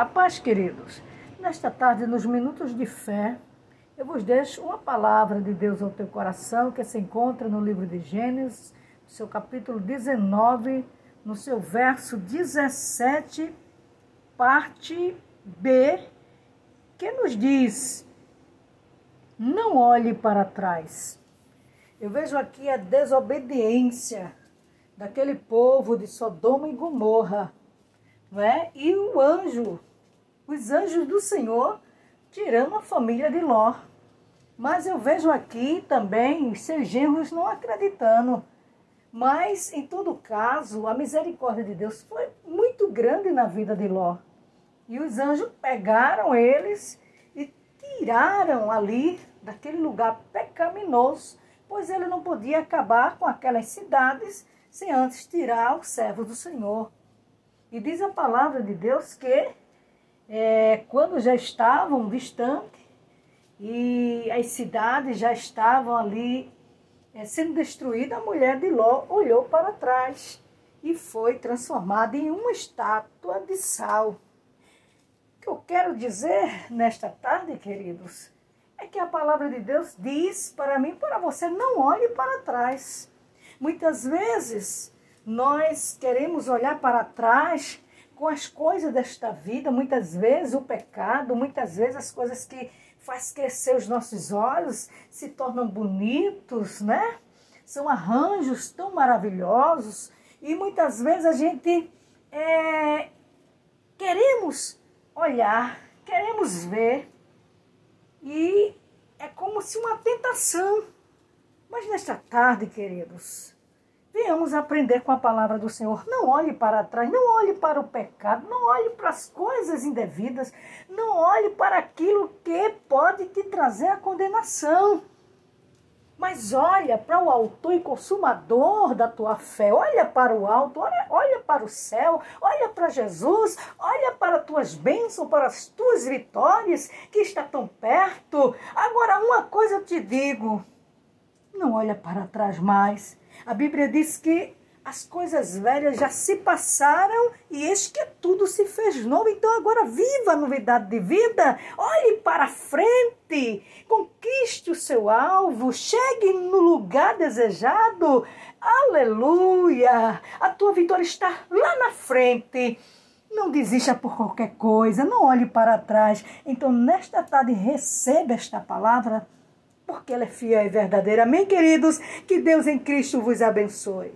A paz, queridos. Nesta tarde, nos minutos de fé, eu vos deixo uma palavra de Deus ao teu coração que se encontra no livro de Gênesis, no seu capítulo 19, no seu verso 17, parte B, que nos diz: Não olhe para trás. Eu vejo aqui a desobediência daquele povo de Sodoma e Gomorra, não é? E o anjo, os anjos do Senhor tirando a família de Ló. Mas eu vejo aqui também seus genros não acreditando. Mas, em todo caso, a misericórdia de Deus foi muito grande na vida de Ló. E os anjos pegaram eles e tiraram ali daquele lugar pecaminoso, pois ele não podia acabar com aquelas cidades sem antes tirar o servo do Senhor. E diz a palavra de Deus que é, quando já estavam distantes, e as cidades já estavam ali é, sendo destruídas, a mulher de Ló olhou para trás e foi transformada em uma estátua de sal. O que eu quero dizer nesta tarde, queridos, é que a palavra de Deus diz para mim para você: não olhe para trás. Muitas vezes nós queremos olhar para trás com as coisas desta vida, muitas vezes o pecado, muitas vezes as coisas que faz crescer os nossos olhos, se tornam bonitos, né? São arranjos tão maravilhosos e muitas vezes a gente é, queremos olhar, queremos ver e é como se uma tentação. Mas nesta tarde, queridos, Venhamos aprender com a palavra do Senhor. Não olhe para trás, não olhe para o pecado, não olhe para as coisas indevidas, não olhe para aquilo que pode te trazer a condenação. Mas olha para o autor e consumador da tua fé, olha para o alto, olha, olha para o céu, olha para Jesus, olha para as tuas bênçãos, para as tuas vitórias, que está tão perto. Agora, uma coisa eu te digo: não olha para trás mais a Bíblia diz que as coisas velhas já se passaram e eis que tudo se fez novo. Então agora viva a novidade de vida, olhe para frente, conquiste o seu alvo, chegue no lugar desejado. Aleluia! A tua vitória está lá na frente. Não desista por qualquer coisa, não olhe para trás. Então, nesta tarde, receba esta palavra porque ela é fiel e verdadeira. Amém, queridos? Que Deus em Cristo vos abençoe.